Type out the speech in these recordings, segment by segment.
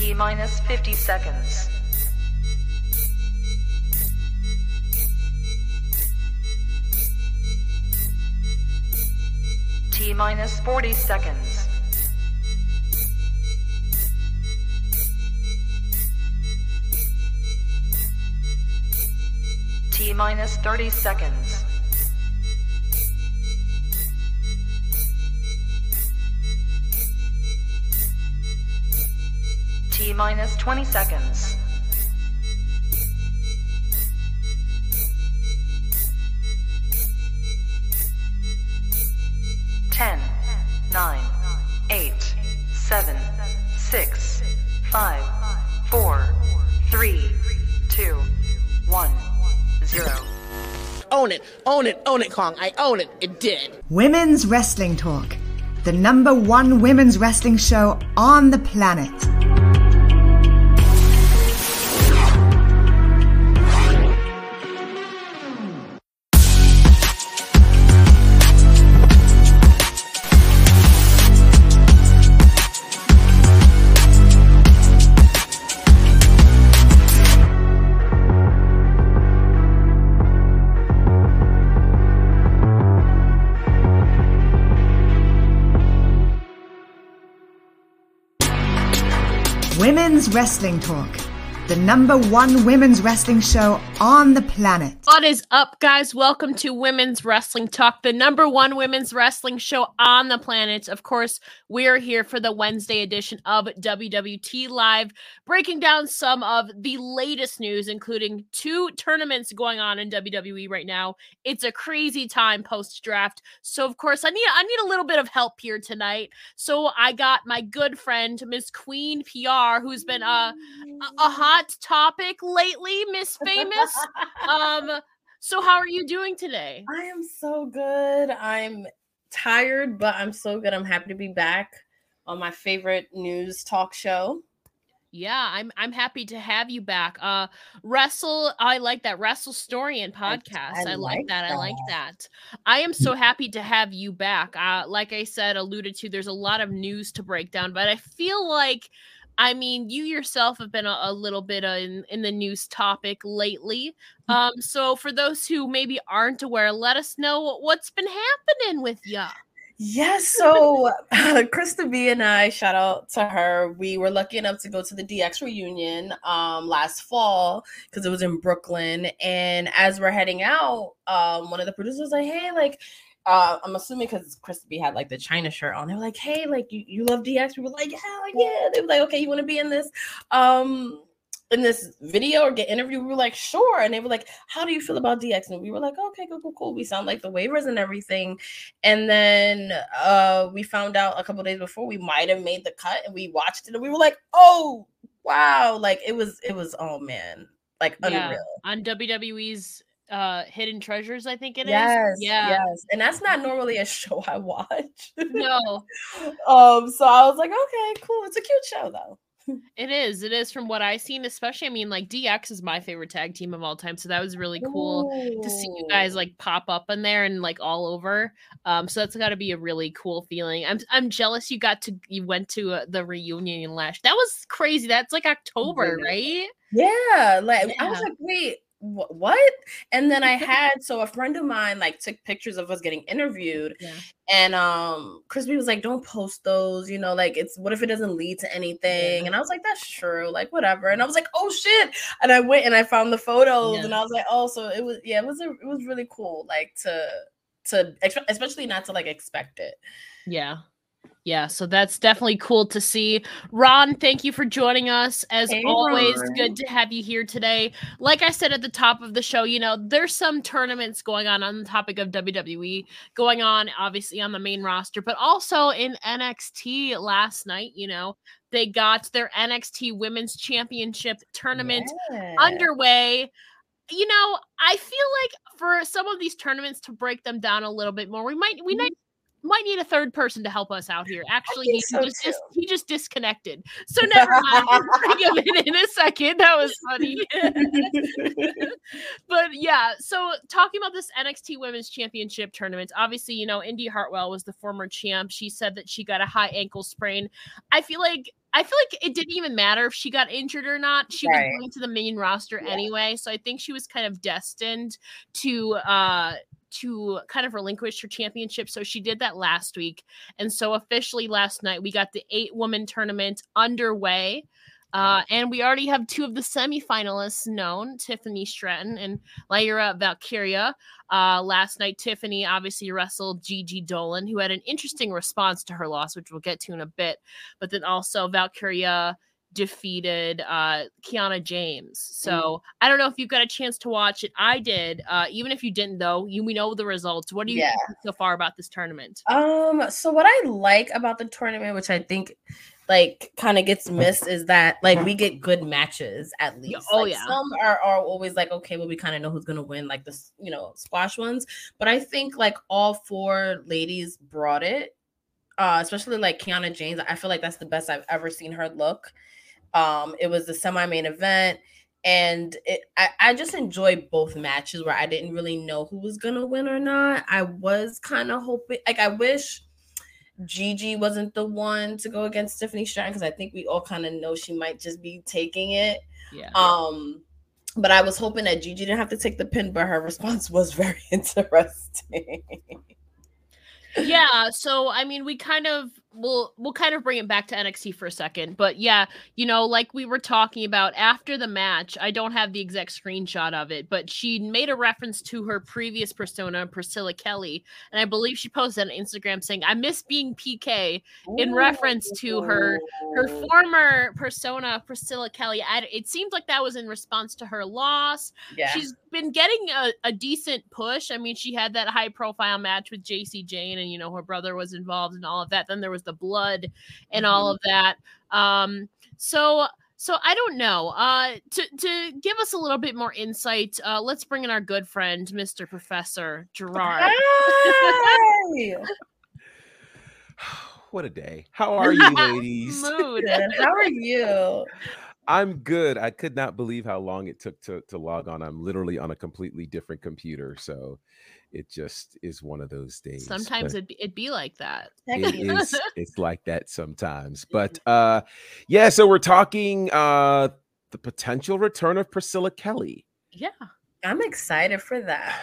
T minus 50 seconds. T minus 40 seconds. T minus 30 seconds. T minus 20 seconds. Ten, nine, eight, seven, six, five, four, three, two, one, zero. Own it, own it, own it, Kong. I own it. It did. Women's Wrestling Talk, the number one women's wrestling show on the planet. Wrestling Talk, the number one women's wrestling show on the planet. What is up, guys? Welcome to Women's Wrestling Talk, the number one women's wrestling show on the planet. Of course, we are here for the Wednesday edition of WWT Live, breaking down some of the latest news, including two tournaments going on in WWE right now. It's a crazy time post draft, so of course, I need I need a little bit of help here tonight. So I got my good friend Miss Queen PR, who's been a, a hot topic lately, Miss Famous. um, so how are you doing today? I am so good. I'm tired, but I'm so good. I'm happy to be back on my favorite news talk show. Yeah, I'm I'm happy to have you back. Uh Wrestle, I like that Wrestle Historian podcast. I, I, like, like that. that. I like that. I am so happy to have you back. Uh like I said, alluded to, there's a lot of news to break down, but I feel like I mean, you yourself have been a, a little bit uh, in, in the news topic lately. Um, so for those who maybe aren't aware, let us know what's been happening with you. Yes, so Krista B and I, shout out to her. We were lucky enough to go to the DX reunion um last fall because it was in Brooklyn. And as we're heading out, um, one of the producers was like, "Hey, like, uh, I'm assuming because B had like the Chyna shirt on. They were like, "Hey, like, you, you love DX?" We were like, "Hell yeah!" They were like, "Okay, you want to be in this?" Um, in this video or get interviewed, we were like, sure. And they were like, how do you feel about DX? And we were like, okay, cool, cool, cool. We sound like the waivers and everything. And then uh we found out a couple days before we might have made the cut and we watched it and we were like, oh wow. Like it was, it was, oh man, like Yeah, unreal. on WWE's uh Hidden Treasures, I think it is. Yes, Yeah. yes. And that's not normally a show I watch. No, um, so I was like, okay, cool. It's a cute show though. it is. It is from what I've seen, especially. I mean, like DX is my favorite tag team of all time. So that was really cool to see you guys like pop up in there and like all over. Um, so that's got to be a really cool feeling. I'm I'm jealous you got to you went to uh, the reunion last. That was crazy. That's like October, Yeah. right? Yeah, like I was like, wait, what? And then I had so a friend of mine like took pictures of us getting interviewed, Yeah. and um, Crispy was like, "Don't post those," you know, like it's what if it doesn't lead to anything? Yeah. And I was like, "That's true, like whatever." And I was like, "Oh shit!" And I went and I found the photos, Yeah. and I was like, "Oh, so it was yeah, it was a, it was really cool, like to to especially not to like expect it." Yeah. Yeah, so that's definitely cool to see. Ron, thank you for joining us. As Hey, always, Ron. good to have you here today. Like I said at the top of the show, you know, there's some tournaments going on on the topic of WWE going on, obviously on the main roster, but also in NXT last night, you know, they got their NXT Women's Championship tournament Yeah. underway. You know, I feel like for some of these tournaments to break them down a little bit more, we might we Mhm. might might need a third person to help us out here. Actually, he, so, just, he just disconnected. So never mind. We'll bring him in in a second. That was funny. but yeah, so talking about this NXT Women's Championship tournament, obviously, you know, Indy Hartwell was the former champ. She said that she got a high ankle sprain. I feel like I feel like it didn't even matter if she got injured or not. She Right. was going to the main roster Yeah. anyway, so I think she was kind of destined to uh to kind of relinquish her championship. So she did that last week. And so officially last night we got the eight woman tournament underway. Uh, and we already have two of the semifinalists known, Tiffany Stratton and Lyra Valkyria. Uh, last night, Tiffany obviously wrestled Gigi Dolan, who had an interesting response to her loss, which we'll get to in a bit. But then also Valkyria defeated uh Kiana James. So I don't know if you've got a chance to watch it. I did. Uh even if you didn't though, you we know the results. What do you Yeah. think so far about this tournament? Um, so what I like about the tournament, which I think like kind of gets missed, is that like we get good matches at least. oh, Like, yeah. Some are, are always like, okay, well, we kind of know who's gonna win, like this, you know, squash ones. But I think like all four ladies brought it. Uh, especially like Kiana James. I feel like that's the best I've ever seen her look. Um, it was the semi-main event and it I, I just enjoyed both matches where I didn't really know who was gonna win or not. I was kind of hoping like I wish Gigi wasn't the one to go against Tiffany Stratton because I think we all kind of know she might just be taking it. Yeah. Um but I was hoping that Gigi didn't have to take the pin, but her response was very interesting. yeah so i mean we kind of we'll we'll kind of bring it back to nxt for a second but yeah you know like we were talking about after the match i don't have the exact screenshot of it but she made a reference to her previous persona priscilla kelly and i believe she posted on instagram saying i miss being pk in reference to her her former persona priscilla kelly I, it seems like that was in response to her loss yeah. she's been getting a, a decent push. I mean, she had that high profile match with Jacy Jayne, and you know, her brother was involved and all of that. Then there was the blood and all of that. Um, so so I don't know. Uh to to give us a little bit more insight, uh, let's bring in our good friend, Mr. Professor Gerard. Hi! what a day. How are you, ladies? Mood. Good. How are you? I'm good. I could not believe how long it took to, to log on. I'm literally on a completely different computer. So it just is one of those days. Sometimes it'd be, it'd be like that. Heck it yeah. is it's like that sometimes. But uh yeah, so we're talking uh the potential return of Priscilla Kelly. Yeah. I'm excited for that.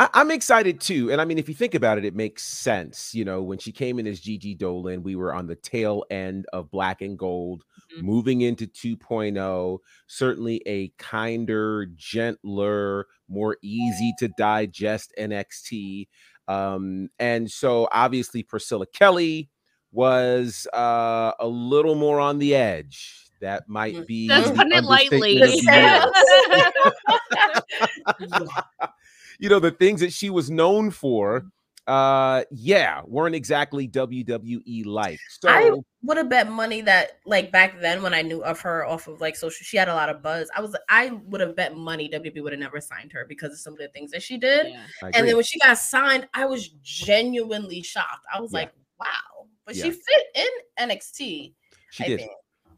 I, I'm excited too. And I mean, if you think about it, it makes sense. You know, when she came in as Gigi Dolan, we were on the tail end of Black and Gold, Mhm. moving into 2.0. Certainly a kinder, gentler, more easy to digest NXT. Um, and so obviously Priscilla Kelly was uh, a little more on the edge. That might Mm. be That's putting it lightly. understatement of the year Yeah. you know the things that she was known for uh yeah weren't exactly wwe like so I would have bet money that like back then when I knew of her off of like social, she had a lot of buzz. I was I would have bet money WWE would have never signed her because of some of the things that she did. Yeah. And then when she got signed, I was genuinely shocked. I was Yeah. like, wow. But Yeah. she fit in NXT. she I did think.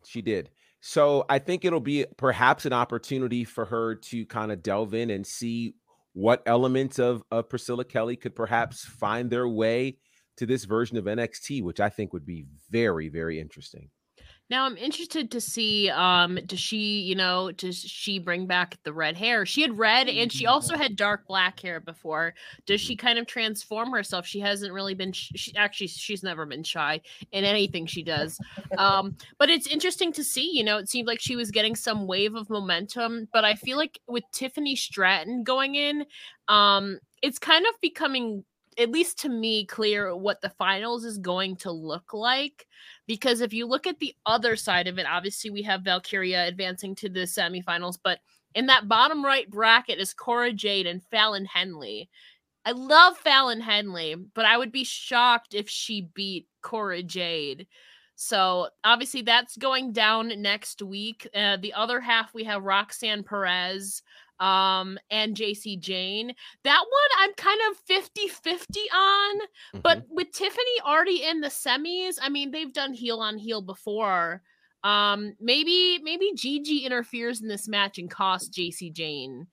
she did so i think it'll be perhaps an opportunity for her to kind of delve in and see what elements of, of priscilla kelly could perhaps find their way to this version of nxt which i think would be very very interesting Now I'm interested to see um does she, you know, does she bring back the red hair? She had red and she also had dark black hair before. Does she kind of transform herself? She hasn't really been sh- she, actually she's never been shy in anything she does. Um but it's interesting to see, you know, it seemed like she was getting some wave of momentum, but I feel like with Tiffany Stratton going in, um it's kind of becoming at least to me clear what the finals is going to look like because if you look at the other side of it obviously we have valkyria advancing to the semifinals but in that bottom right bracket is cora jade and fallon henley. I love fallon henley but i would be shocked if she beat cora jade. So obviously that's going down next week. Uh, the other half we have roxanne perez um and Jacy Jayne. That one I'm kind of 50-50 on, but with Tiffany already in the semis, I mean they've done heel on heel before. Um maybe maybe Gigi interferes in this match and costs Jacy Jayne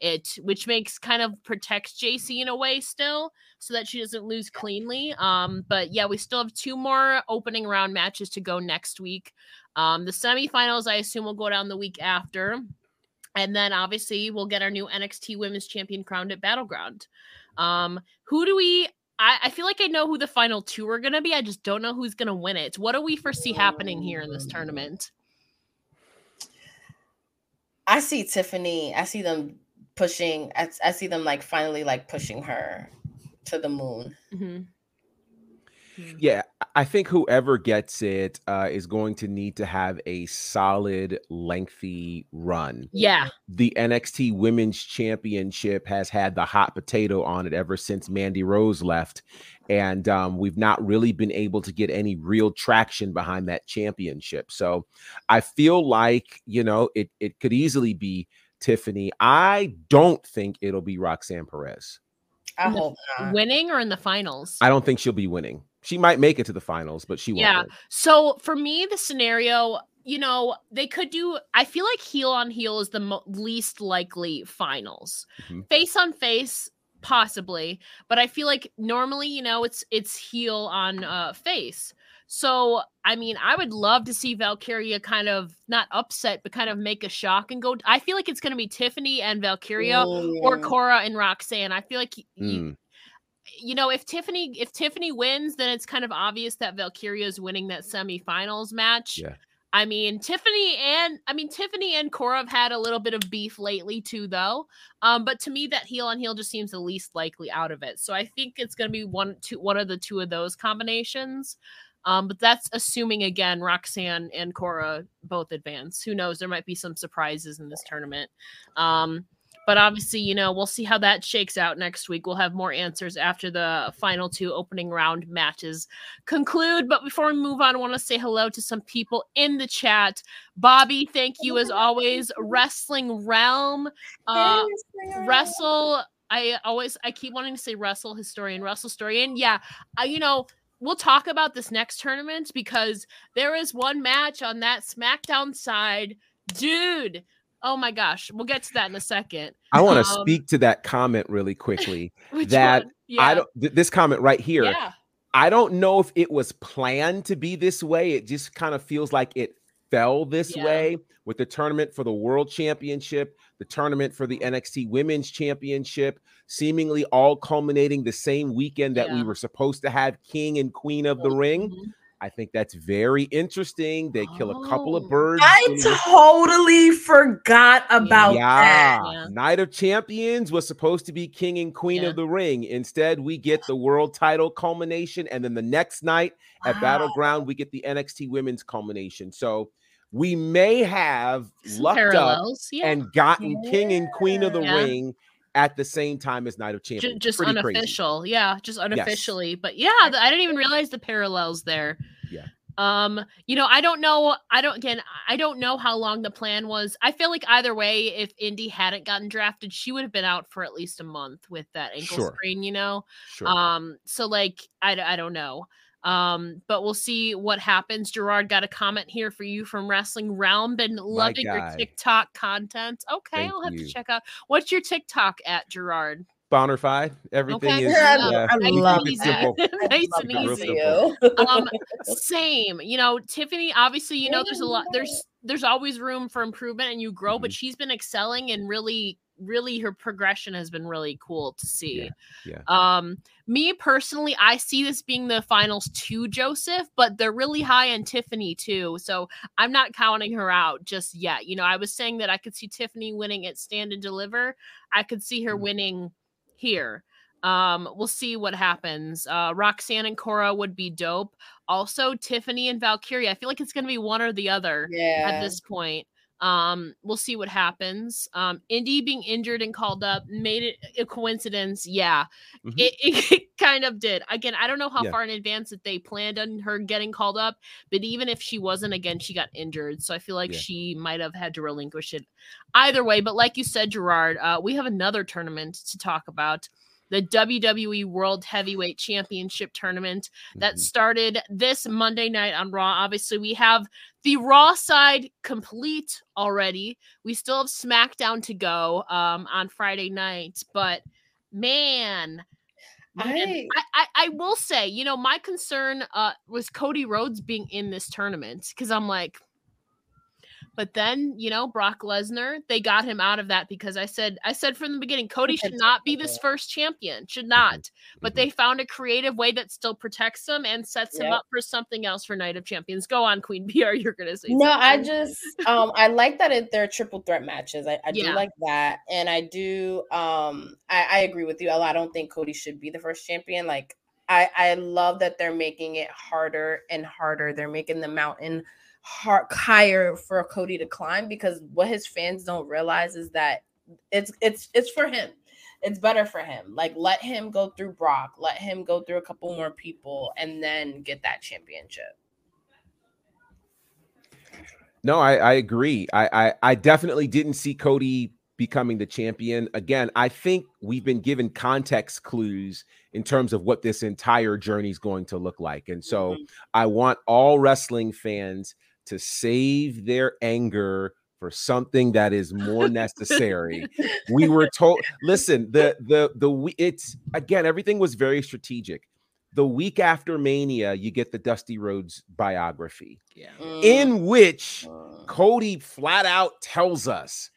it, which makes kind of protects Jacy in a way still, so that she doesn't lose cleanly. Um, but yeah, we still have two more opening round matches to go next week. Um, the semifinals, I assume, will go down the week after. And then obviously we'll get our new NXT Women's Champion crowned at Battleground. Um, who do we? I, I feel like I know who the final two are going to be. I just don't know who's going to win it. What do we foresee happening here in this tournament? I see Tiffany. I see them pushing. I, I see them like finally like pushing her to the moon. Mm-hmm. Yeah, I think whoever gets it uh, is going to need to have a solid, lengthy run. Yeah. The NXT Women's Championship has had the hot potato on it ever since Mandy Rose left. And um, we've not really been able to get any real traction behind that championship. So I feel like, you know, it, it could easily be Tiffany. I don't think it'll be Roxanne Perez. I hope not. Winning or in the finals? I don't think she'll be winning. She might make it to the finals, but she won't. Yeah. win. So for me, the scenario, you know, they could do. I feel like heel on heel is the mo- least likely finals. Mhm. Face on face, possibly, but I feel like normally, you know, it's it's heel on uh face. So I mean, I would love to see Valkyria kind of not upset, but kind of make a shock and go. I feel like it's going to be Tiffany and Valkyria or Mm. Cora and Roxanne. I feel like y- you, Mm. You know, if Tiffany if Tiffany wins, then it's kind of obvious that Valkyria is winning that semifinals match. Yeah. I mean, Tiffany and I mean Tiffany and Cora have had a little bit of beef lately too, though. Um, but to me, that heel on heel just seems the least likely out of it. So I think it's going to be one, two, one of the two of those combinations. Um, but that's assuming again Roxanne and Cora both advance. Who knows? There might be some surprises in this tournament. Um, but obviously, you know, we'll see how that shakes out next week. We'll have more answers after the final two opening round matches conclude. But before we move on, I want to say hello to some people in the chat. Bobby, thank you as always. Wrestling Realm, uh, Wrestle. I always I keep wanting to say Wrestle Historian, Wrestle Historian. Yeah, I, you know, we'll talk about this next tournament because there is one match on that SmackDown side, dude. Oh my gosh, we'll get to that in a second. I want to Um, speak to that comment really quickly. Which That? Yeah. I don't. th- this comment right here. Yeah. I don't know if it was planned to be this way. It just kind of feels like it fell this Yeah. way with the tournament for the World Championship, the tournament for the NXT Women's Championship, seemingly all culminating the same weekend that we were supposed to have King and Queen of the Ring. Mhm. I think that's very interesting. They kill a couple Oh. of birds. I totally forgot about yeah. that. Yeah. Night of Champions was supposed to be King and Queen Yeah. of the Ring. Instead, we get the world title culmination. And then the next night at Battleground, we get the NXT women's culmination. So we may have Some lucked up parallels, yeah. and gotten King and Queen of the. Ring at the same time as Night of Champions. just crazy. unofficial yeah just unofficially but yeah i didn't even realize the parallels there. Um you know i don't know i don't again i don't know how long the plan was. I feel like either way if indy hadn't gotten drafted she would have been out for at least a month with that ankle Sure. sprain you know? Sure. um so like I, I don't know. Um but we'll see what happens. Gerard got a comment here for you from wrestling realm. Been loving your tiktok content. Okay Thank i'll have you. to check out. What's your tiktok at gerard Bonafide. Everything Okay. is. Yeah, yeah, I we love it simple. nice and easy. Um, same. You know, Tiffany. Obviously, you know, there's a lot. There's there's always room for improvement, and you grow. But she's been excelling, and really, really, her progression has been really cool to see. yeah. Um, me personally, I see this being the finals to Joseph, but they're really high on Tiffany too. So I'm not counting her out just yet. You know, I was saying that I could see Tiffany winning at Stand and Deliver. I could see her Mhm. winning here. Um, we'll see what happens. Uh, Roxanne and Cora would be dope. Also, Tiffany and Valkyria. I feel like it's going to be one or the other Yeah. at this point. Um, we'll see what happens. Um, Indy being injured and called up made it a coincidence. Yeah, Mhm. it, it, kind of did. Again, I don't know how Yeah. far in advance that they planned on her getting called up, but even if she wasn't, again, she got injured. So I feel like Yeah. she might have had to relinquish it either way. But like you said, Gerard, uh, we have another tournament to talk about. The WWE World Heavyweight Championship tournament that Mhm. started this Monday night on Raw. Obviously, we have the Raw side complete already. We still have SmackDown to go um, on Friday night, but man. man, I- I, I, I will say, you know, my concern uh, was Cody Rhodes being in this tournament because I'm like, but then, you know, Brock Lesnar, they got him out of that because I said, I said from the beginning, Cody should not be this first champion, should not. But Mhm. they found a creative way that still protects him and sets him up for something else for Night of Champions. Go on, Queen BR, you're gonna say No, I just um I like that it, they're triple threat matches. I, I Yeah. do like that, and I do um I, I agree with you. I don't think Cody should be the first champion. Like I I love that they're making it harder and harder. They're making the mountain hard, higher for Cody to climb because what his fans don't realize is that it's it's it's for him. It's better for him. Like let him go through Brock, let him go through a couple more people, and then get that championship. No, I, I agree. I, I I definitely didn't see Cody becoming the champion. Again, I think we've been given context clues in terms of what this entire journey is going to look like. And so Mhm. I want all wrestling fans to save their anger for something that is more necessary. we were told listen, the the the we- it's again everything was very strategic. The week after Mania, you get the Dusty Rhodes biography yeah. in which Mhm. Cody flat out tells us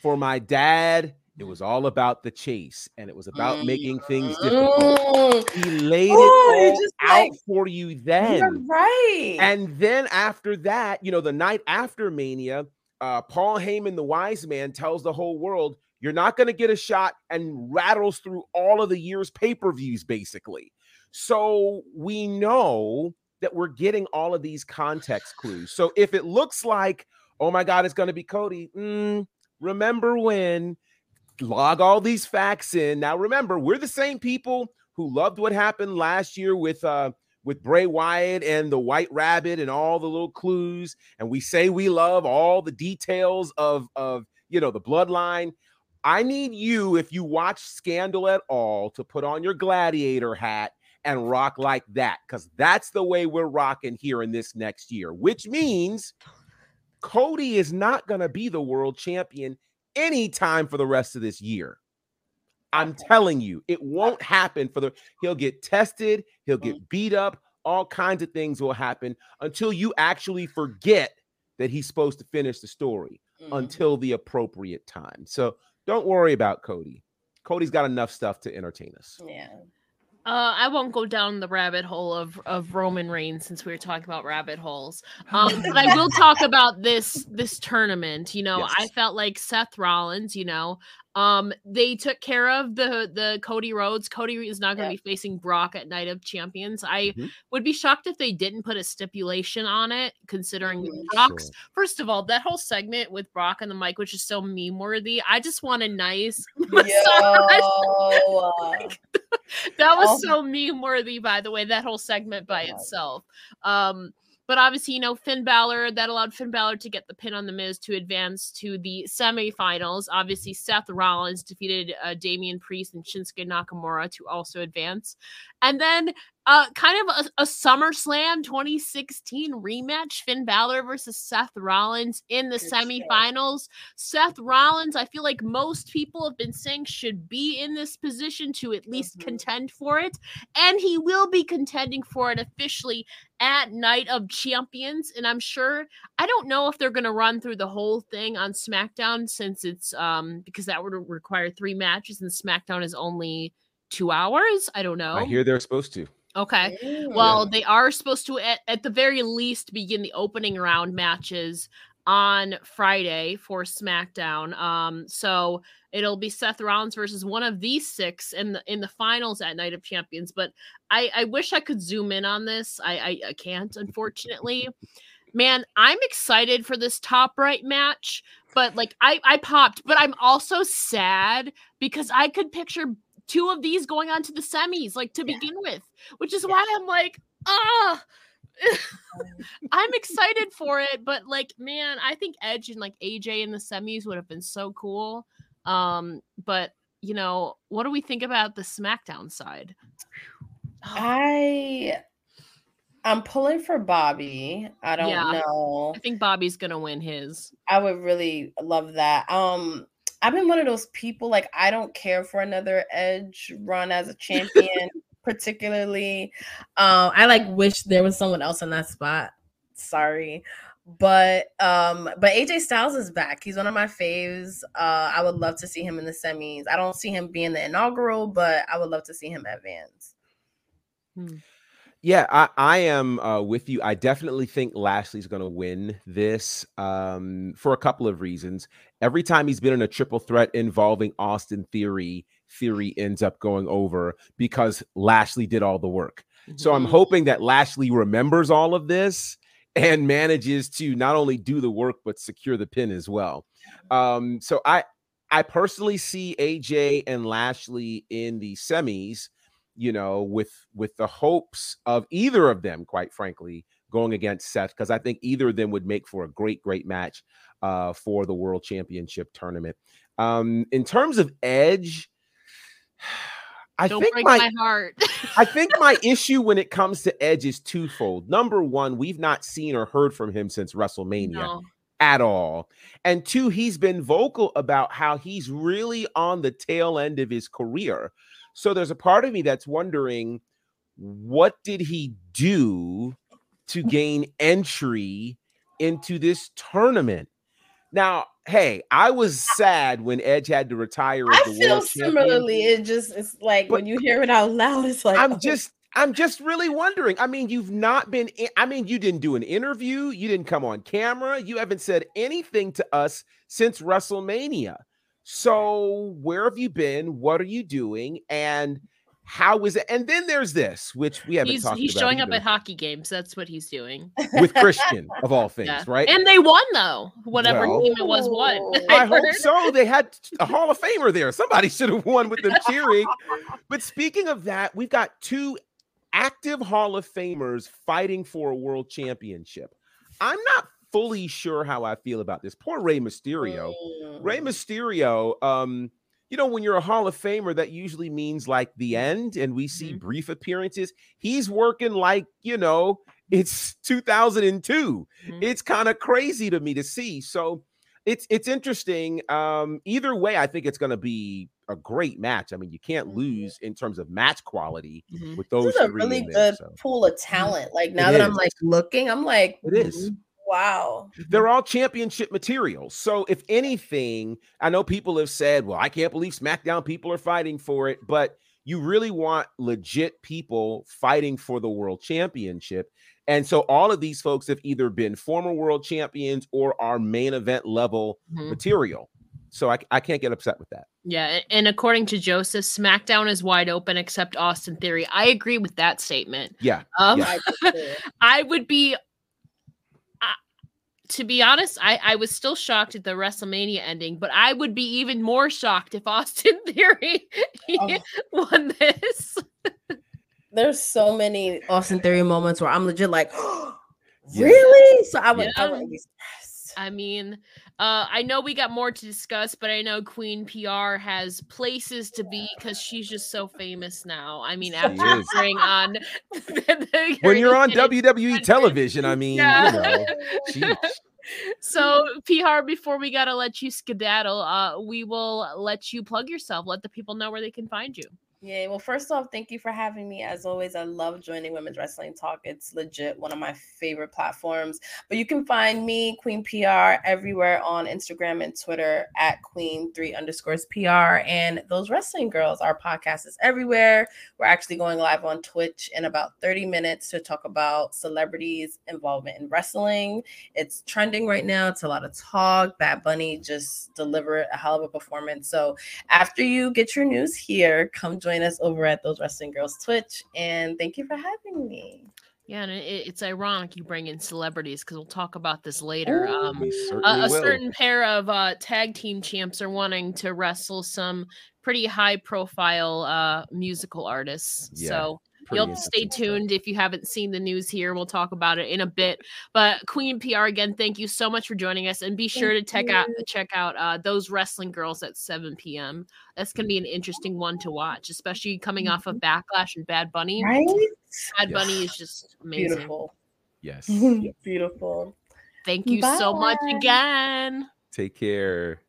for my dad, it was all about the chase and it was about making things difficult. Mm. He laid Oh, it all just out like- for you You're then. right. And then after that, you know, the night after Mania, uh, Paul Heyman, the wise man, tells the whole world, you're not going to get a shot and rattles through all of the year's pay per views, basically. So we know that we're getting all of these context clues. So if it looks like, oh my God, it's going to be Cody, mm, remember when? Log all these facts in. Now, remember, we're the same people who loved what happened last year with uh, with Bray Wyatt and the White Rabbit and all the little clues, and we say we love all the details of of you know the bloodline. I need you, if you watch Scandal at all, to put on your gladiator hat and rock like that, because that's the way we're rocking here in this next year, which means Cody is not going to be the world champion anytime for the rest of this year. I'm telling you, it won't happen for the he'll get tested, he'll get beat up, all kinds of things will happen until you actually forget that he's supposed to finish the story Mhm. until the appropriate time. So don't worry about Cody. Cody's got enough stuff to entertain us. yeah. Uh, I won't go down the rabbit hole of, of Roman Reigns since we were talking about rabbit holes. Um, but I will talk about this this tournament. You know, I felt like Seth Rollins. You know, um, they took care of the the Cody Rhodes. Cody is not going to Yeah. be facing Brock at Night of Champions. I Mhm. would be shocked if they didn't put a stipulation on it, considering Mhm. Brock's. Sure. First of all, that whole segment with Brock and the mic, which is so meme worthy. I just want a nice Yo. that was so meme worthy, by the way, that whole segment by itself. Um, but obviously, you know, Finn Balor, that allowed Finn Balor to get the pin on The Miz to advance to the semifinals. Obviously, Seth Rollins defeated uh, Damian Priest and Shinsuke Nakamura to also advance. And then uh, kind of a, a SummerSlam 2016 rematch Finn Balor versus Seth Rollins in the Good semifinals. Seth Rollins, I feel like most people have been saying should be in this position to at least Mhm. contend for it. And he will be contending for it officially at Night of Champions. And I'm sure, I don't know if they're going to run through the whole thing on SmackDown since it's, um, because that would require three matches and SmackDown is only two hours. I don't know. I hear they're supposed to. Okay. Well, they are supposed to, at, at the very least, begin the opening round matches on Friday for SmackDown. Um, so it'll be Seth Rollins versus one of these six in the in the finals at Night of Champions. But I, I wish I could zoom in on this. I, I, I can't, unfortunately. Man, I'm excited for this top right match, but like I, I popped, but I'm also sad because I could picture two of these going on to the semis, like to Yeah. begin with, which is why I'm like, ah. I'm excited for it, but like, man, I think Edge and like AJ in the semis would have been so cool. Um, but you know, what do we think about the SmackDown side? I I'm pulling for Bobby. I don't Yeah. know. I think Bobby's gonna win his. I would really love that. Um, I've been one of those people like I don't care for another Edge run as a champion, particularly. Um, I like wish there was someone else in that spot. Sorry. But um, but AJ Styles is back. He's one of my faves. Uh, I would love to see him in the semis. I don't see him being the inaugural, but I would love to see him advance. Yeah, I, I am uh, with you. I definitely think Lashley's going to win this um, for a couple of reasons. Every time he's been in a triple threat involving Austin Theory, Theory ends up going over because Lashley did all the work. So I'm Mhm. hoping that Lashley remembers all of this and manages to not only do the work but secure the pin as well. Um, so I I personally see AJ and Lashley in the semis, you know, with with the hopes of either of them, quite frankly, going against Seth, because I think either of them would make for a great, great match uh, for the World Championship tournament. Um, in terms of Edge, I Don't think my my heart. I think my issue when it comes to Edge is twofold. Number one, we've not seen or heard from him since WrestleMania no. at all. And two, he's been vocal about how he's really on the tail end of his career. So there's a part of me that's wondering what did he do to gain entry into this tournament? Now, hey, I was sad when Edge had to retire as I the feel world champion. similarly. It just it's like But- when you hear it out loud, it's like I'm oh, just I'm just really wondering. I mean, you've not been i- I mean, you didn't do an interview, you didn't come on camera, you haven't said anything to us since WrestleMania. So, where have you been? What are you doing? And how is it? And then there's this, which we haven't He's talked he's about He's showing up at hockey games. That's what he's doing. with Christian of all things, Yeah. right? And they won though. Whatever Well- team it was won. Ooh. I hope so. They had a Hall of Famer there. Somebody should have won with them cheering. But speaking of that, we've got two active Hall of Famers fighting for a world championship. I'm not fully sure how I feel about this. Poor Rey Mysterio. mm. Rey Mysterio, um, you know, when you're a Hall of Famer, that usually means like the end, and we see Mhm. brief appearances. He's working like, you know, it's 2002 Mhm. it's kind of crazy to me to see. So it's it's interesting. Um, either way, I think it's going to be a great match. I mean, you can't Mhm. lose in terms of match quality Mhm. with those this is a really in there, good so. pool of talent. Like now that I'm like looking, I'm like, It is. Wow. They're all championship material. So if anything, I know people have said, "Well, I can't believe SmackDown people are fighting for it," but you really want legit people fighting for the world championship. And so all of these folks have either been former world champions or are main event level Mhm. material. So I, I can't get upset with that. Yeah, and according to Joseph, SmackDown is wide open except Austin Theory. I agree with that statement. Yeah. Um, Yeah. I do too. I would be, to be honest, I, I was still shocked at the WrestleMania ending, but I would be even more shocked if Austin Theory Oh. won this. There's so many Austin Theory moments where I'm legit like, Yeah. really? So I would, I would be stressed. I mean, uh, I know we got more to discuss, but I know Queen PR has places to be because she's just so famous now. I mean, after appearing on the, the When you're on WWE television, I mean, Yeah. you know. So PR, before we gotta let you skedaddle, uh, we will let you plug yourself. Let the people know where they can find you. Yeah, well, first off, thank you for having me. As always, I love joining Women's Wrestling Talk. It's legit one of my favorite platforms. But you can find me, Queen PR, everywhere on Instagram and Twitter at Queen3 underscores PR. And those wrestling girls, our podcast is everywhere. We're actually going live on Twitch in about 30 minutes to talk about celebrities' involvement in wrestling. It's trending right now. It's a lot of talk. Bad Bunny just delivered a hell of a performance. So after you get your news here, come join us over at Those Wrestling Girls Twitch. And thank you for having me. Yeah, and it, it's ironic you bring in celebrities because we'll talk about this later. Ooh. Um, We a, certainly a will. certain pair of uh, tag team champs are wanting to wrestle some pretty high profile uh, musical artists. Yeah. So You'll have to stay tuned if you haven't seen the news here. We'll talk about it in a bit. But Queen PR again, thank you so much for joining us, and be sure to check out check out uh, those wrestling girls at 7 p.m. That's gonna be an interesting one to watch, especially coming off of Mm-hmm. Backlash and Bad Bunny. Right? Bad Yes. Bunny is just amazing. Beautiful. Yes. Beautiful. Thank you so much again. Take care.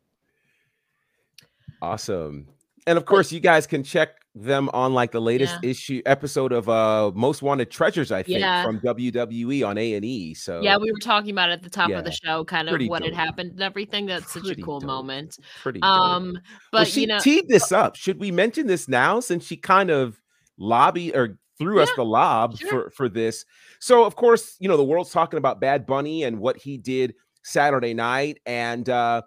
Awesome. And of course, you guys can check them on like the latest Yeah. issue episode of uh Most Wanted Treasures, I think, Yeah. from WWE on A and E. So Yeah, we were talking about it at the top Yeah. of the show, kind of Pretty what had happened and everything. That's such a cool dope. moment. pretty. dope. Um, but well, she you know, teed this up. Should we mention this now since she kind of lobby or threw us the lob sure. for for this? So of course, you know, the world's talking about Bad Bunny and what he did Saturday night and uh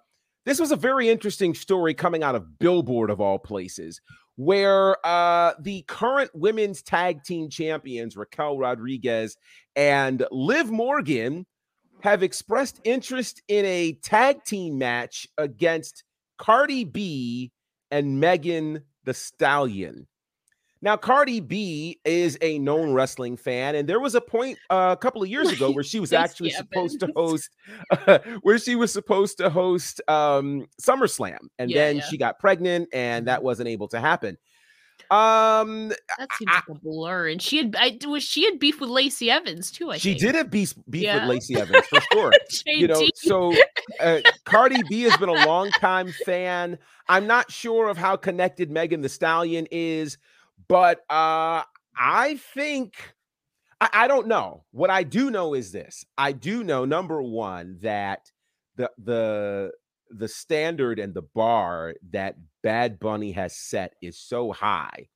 this was a very interesting story coming out of Billboard of all places where uh the current women's tag team champions Raquel Rodriguez and Liv Morgan have expressed interest in a tag team match against Cardi B and Megan Thee Stallion. Now, Cardi B is a known wrestling fan, and there was a point uh, a couple of years ago where she was actually supposed to host, where she was supposed to host um, SummerSlam, and Yeah, then yeah. Mm-hmm. she got pregnant, and that wasn't able to happen. Um, that seems like a blur. And she had, I was she had beef with Lacey Evans too. I she think. did have beef, beef Yeah. with Lacey Evans for sure. you know so uh, cardi b has been a long time fan i'm not sure of how connected megan thee stallion is but uh i think I, I don't know what i do know is this i do know number one that the the the standard and the bar that bad bunny has set is so high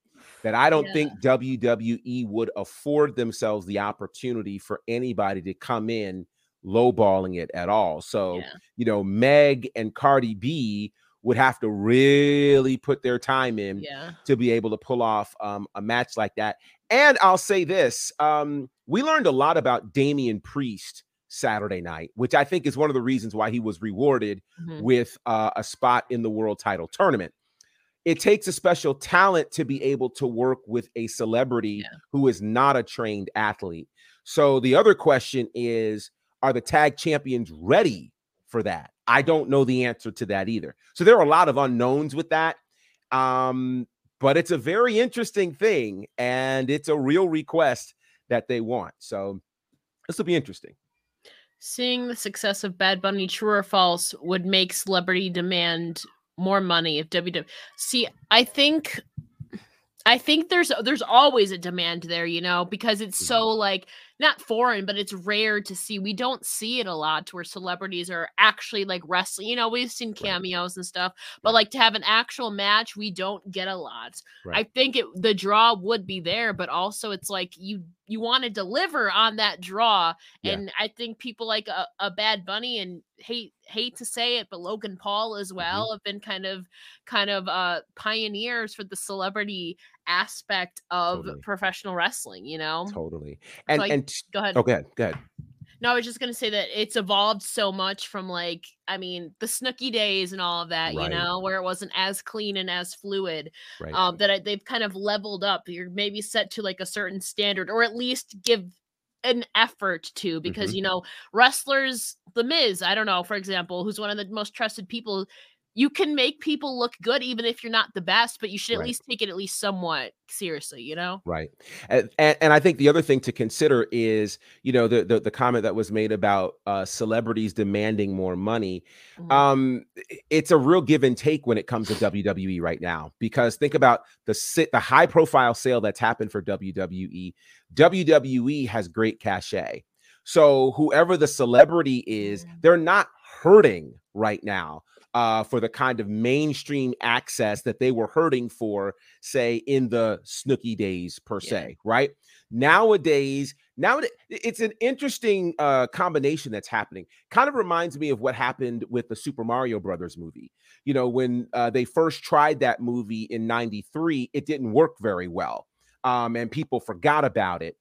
that I don't Yeah. think WWE would afford themselves the opportunity for anybody to come in lowballing it at all. So, Yeah. you know, Meg and Cardi B would have to really put their time in yeah. to be able to pull off um, a match like that. And I'll say this um, we learned a lot about Damian Priest Saturday night, which I think is one of the reasons why he was rewarded Mhm. with uh, a spot in the world title tournament. It takes a special talent to be able to work with a celebrity Yeah. who is not a trained athlete. So the other question is are the tag champions ready for that? I don't know the answer to that either. So there are a lot of unknowns with that. Um, but it's a very interesting thing and it's a real request that they want. So this will be interesting. Seeing the success of Bad Bunny, true or false, would make celebrity demand more money if WWE. See, I think, I think there's there's always a demand there, you know, because it's Mm-hmm. so like not foreign, but it's rare to see. We don't see it a lot to where celebrities are actually like wrestling. You know, we've seen cameos and stuff, but Right. like to have an actual match, we don't get a lot. I think it the draw would be there, but also it's like you you want to deliver on that draw Yeah. and I think people like a, a Bad Bunny and hate hate to say it, but Logan Paul as well have been kind of kind of uh pioneers for the celebrity aspect of Totally. professional wrestling, you know? Totally. And I- and Go ahead. oh, go ahead. Go ahead. No, I was just gonna say that it's evolved so much from like, I mean, the Snooki days and all of that, Right. you know, where it wasn't as clean and as fluid. Right. Um, that I, they've kind of leveled up. You're maybe set to like a certain standard, or at least give an effort to, because Mhm. you know, wrestlers, The Miz, I don't know, for example, who's one of the most trusted people. You can make people look good even if you're not the best, but you should at Right. least take it at least somewhat seriously, you know? Right. And, and and I think the other thing to consider is, you know, the the, the comment that was made about uh, celebrities demanding more money. Mhm. Um, it's a real give and take when it comes to WWE right now because think about the sit the high profile sale that's happened for WWE. WWE has great cachet. So whoever the celebrity is, Mm. they're not hurting right now uh, for the kind of mainstream access that they were hurting for, say, in the Snooki days per Yeah. se, right? Nowadays, now it's an interesting uh, combination that's happening. Kind of reminds me of what happened with the Super Mario Brothers movie. You know, when uh, they first tried that movie in '93, it didn't work very well, um, and people forgot about it.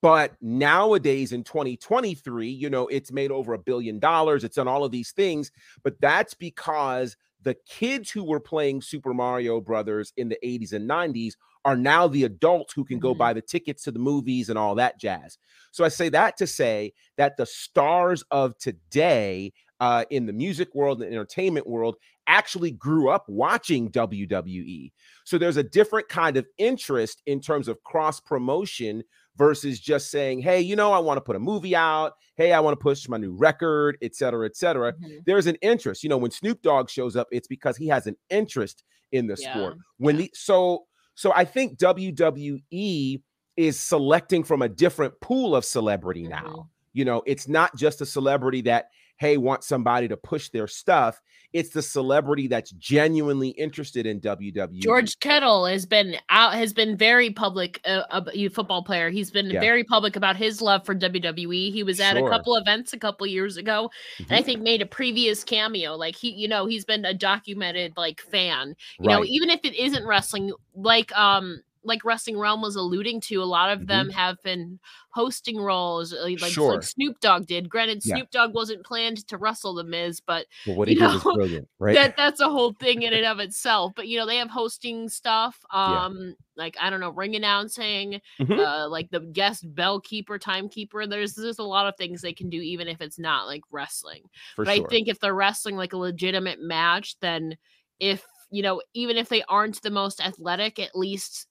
But nowadays in 2023, you know, it's made over a billion dollars. It's done all of these things, but that's because the kids who were playing Super Mario Brothers in the 80s and 90s are now the adults who can go Mhm. buy the tickets to the movies and all that jazz. So I say that to say that the stars of today uh, in the music world and entertainment world actually grew up watching WWE. So there's a different kind of interest in terms of cross promotion versus just saying, hey, you know, I want to put a movie out. Hey, I want to push my new record, et cetera, et cetera. Mhm. There's an interest. You know, when Snoop Dogg shows up, it's because he has an interest in the Yeah, sport. When yeah. the so so I think WWE is selecting from a different pool of celebrity now. Mhm. You know, it's not just a celebrity that hey wants somebody to push their stuff. It's the celebrity that's genuinely interested in WWE. George Kittle has been out, has been very public. Uh, ab- a football player. He's been Yeah. very public about his love for WWE. He was at Sure. a couple events a couple years ago, and I Mhm. think made a previous cameo. Like he, you know, he's been a documented like fan. You know, even if it isn't wrestling, like um, like Wrestling Realm was alluding to, a lot of Mhm. them have been hosting roles, uh, like, like Snoop Dogg did. Granted, Yeah. Snoop Dogg wasn't planned to wrestle the Miz, but But what he did was brilliant, right? that that's a whole thing in and of itself. But you know, they have hosting stuff, Yeah. um, like I don't know, ring announcing, Mhm. uh, like the guest bell keeper, timekeeper. There's there's a lot of things they can do, even if it's not like wrestling. For but sure. I think if they're wrestling like a legitimate match, then if you know, even if they aren't the most athletic, at least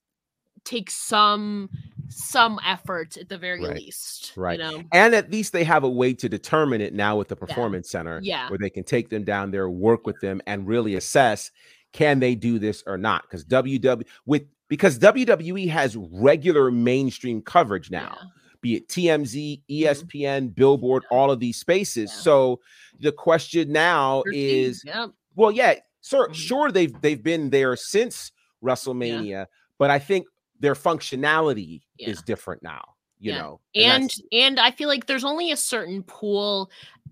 take some some effort at the very Right, least. right. You know, and at least they have a way to determine it now with the performance center Yeah. where they can take them down there work with them and really assess can they do this or not because ww with because wwe has regular mainstream coverage now Yeah. be it tmz espn billboard all of these spaces Yeah. so the question now is yeah. well yeah sir Mhm. sure they've they've been there since wrestlemania but i think their functionality Yeah. is different now you Yeah. know and that's- and I feel like there's only a certain pool.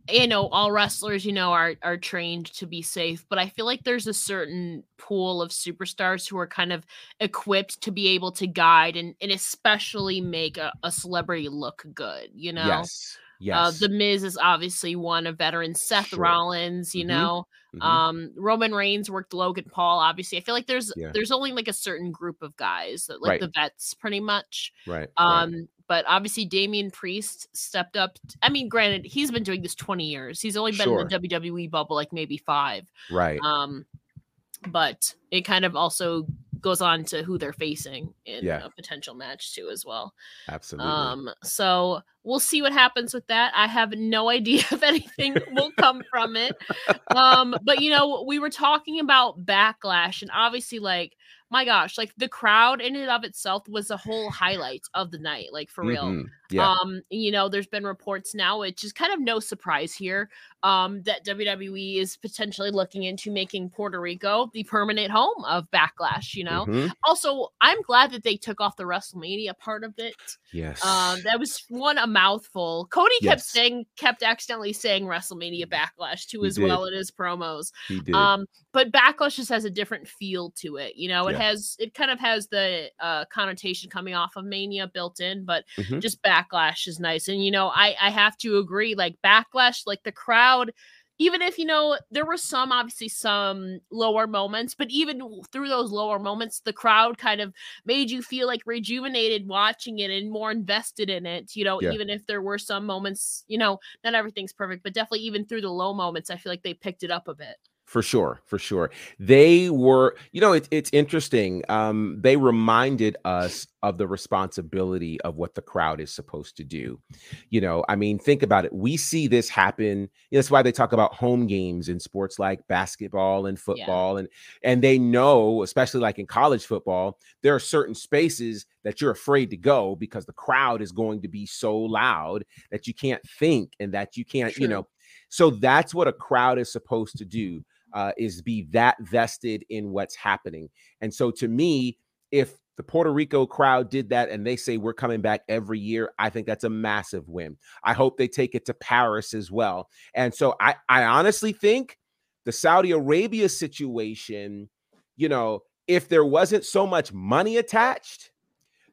You know, all wrestlers, you know, are are trained to be safe, but I feel like there's a certain pool of superstars who are kind of equipped to be able to guide and and especially make a, a celebrity look good. You know, yes uh, the Miz is obviously one. A veteran, Seth Sure. Rollins. You Mhm. know, Mhm. um, Roman Reigns worked Logan Paul. Obviously, I feel like there's Yeah. there's only like a certain group of guys that like Right. the vets, pretty much. right right. Um, but obviously Damian Priest stepped up. I mean, granted, he's been doing this 20 years. He's only been in the WWE bubble like maybe five. right Um, but it kind of also goes on to who they're facing in Yeah. a potential match too as well. absolutely Um, so we'll see what happens with that. I have no idea if anything will come from it. Um, but you know, we were talking about backlash, and obviously, like, my gosh, like the crowd in and of itself was a whole highlight of the night, like for real. Mhm. yeah Um, you know, there's been reports now, which is kind of no surprise here, um, that WWE is potentially looking into making Puerto Rico the permanent home of Backlash. You know, Mhm. also I'm glad that they took off the WrestleMania part of it. yes Um, that was one a mouthful. Cody kept saying, kept accidentally saying WrestleMania Backlash too He as well in his promos. he did Um, but Backlash just has a different feel to it. You know, it Yeah. has it kind of has the uh connotation coming off of Mania built in, but Mhm. just Backlash is nice. And you know, I I have to agree, like Backlash, like the crowd. Even if you know there were some obviously some lower moments, but even through those lower moments, the crowd kind of made you feel like rejuvenated watching it and more invested in it. You know, Yeah. even if there were some moments, you know, not everything's perfect, but definitely even through the low moments, I feel like they picked it up a bit. For sure for sure. They were you know it, it's interesting um they reminded us of the responsibility of what the crowd is supposed to do. You know i mean think about it we see this happen that's why they talk about home games in sports like basketball and football and and they know especially like in college football there are certain spaces that you're afraid to go because the crowd is going to be so loud that you can't think and that you can't you know. So that's what a crowd is supposed to do uh, is be that vested in what's happening. And so to me, if the Puerto Rico crowd did that and they say we're coming back every year, I think that's a massive win. I hope they take it to Paris as well. And so I, I honestly think the Saudi Arabia situation, you know, if there wasn't so much money attached,